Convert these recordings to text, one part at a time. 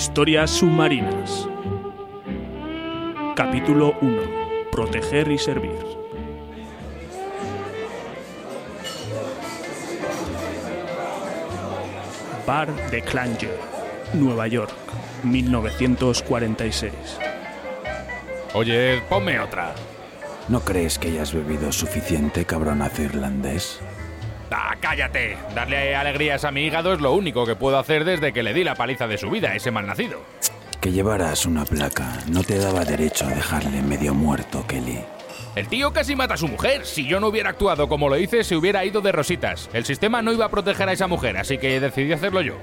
Historias submarinas. Capítulo 1. Proteger y servir. Bar de Clanger, Nueva York, 1946. Oye, ponme otra. ¿No crees que hayas bebido suficiente, cabronazo irlandés? Ah, cállate. Darle alegrías a mi hígado es lo único que puedo hacer desde que le di la paliza de su vida a ese malnacido. Que llevaras una placa no te daba derecho a dejarle medio muerto, Kelly. El tío casi mata a su mujer. Si yo no hubiera actuado como lo hice, se hubiera ido de rositas. El sistema no iba a proteger a esa mujer, así que decidí hacerlo yo.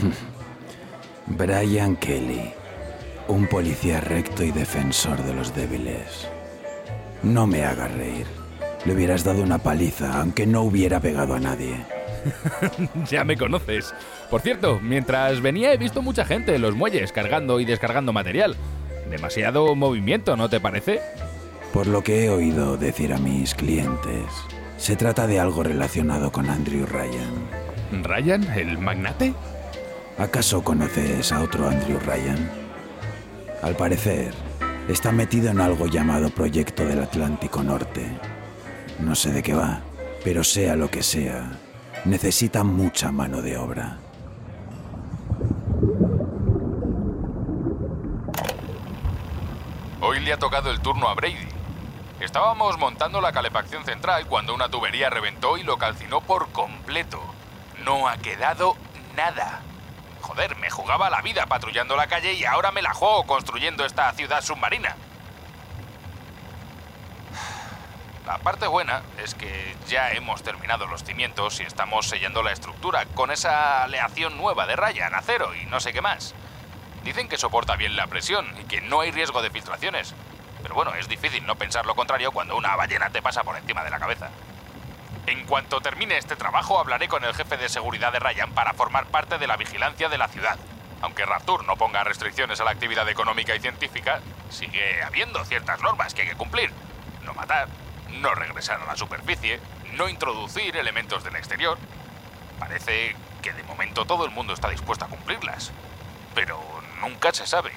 Brian Kelly, un policía recto y defensor de los débiles. No me hagas reír. Le hubieras dado una paliza, aunque no hubiera pegado a nadie. ya me conoces. Por cierto, mientras venía he visto mucha gente en los muelles cargando y descargando material. Demasiado movimiento, ¿no te parece? Por lo que he oído decir a mis clientes, se trata de algo relacionado con Andrew Ryan. ¿Ryan, el magnate? ¿Acaso conoces a otro Andrew Ryan? Al parecer, está metido en algo llamado Proyecto del Atlántico Norte. No sé de qué va, pero sea lo que sea, necesita mucha mano de obra. Hoy le ha tocado el turno a Brady. Estábamos montando la calefacción central cuando una tubería reventó y lo calcinó por completo. No ha quedado nada. Joder, me jugaba la vida patrullando la calle y ahora me la juego construyendo esta ciudad submarina. La parte buena es que ya hemos terminado los cimientos y estamos sellando la estructura con esa aleación nueva de Ryan, acero y no sé qué más. Dicen que soporta bien la presión y que no hay riesgo de filtraciones. Pero bueno, es difícil no pensar lo contrario cuando una ballena te pasa por encima de la cabeza. En cuanto termine este trabajo, hablaré con el jefe de seguridad de Ryan para formar parte de la vigilancia de la ciudad. Aunque Rapture no ponga restricciones a la actividad económica y científica, sigue habiendo ciertas normas que hay que cumplir. No matar, no regresar a la superficie, no introducir elementos del exterior. Parece que de momento todo el mundo está dispuesto a cumplirlas. Pero nunca se sabe.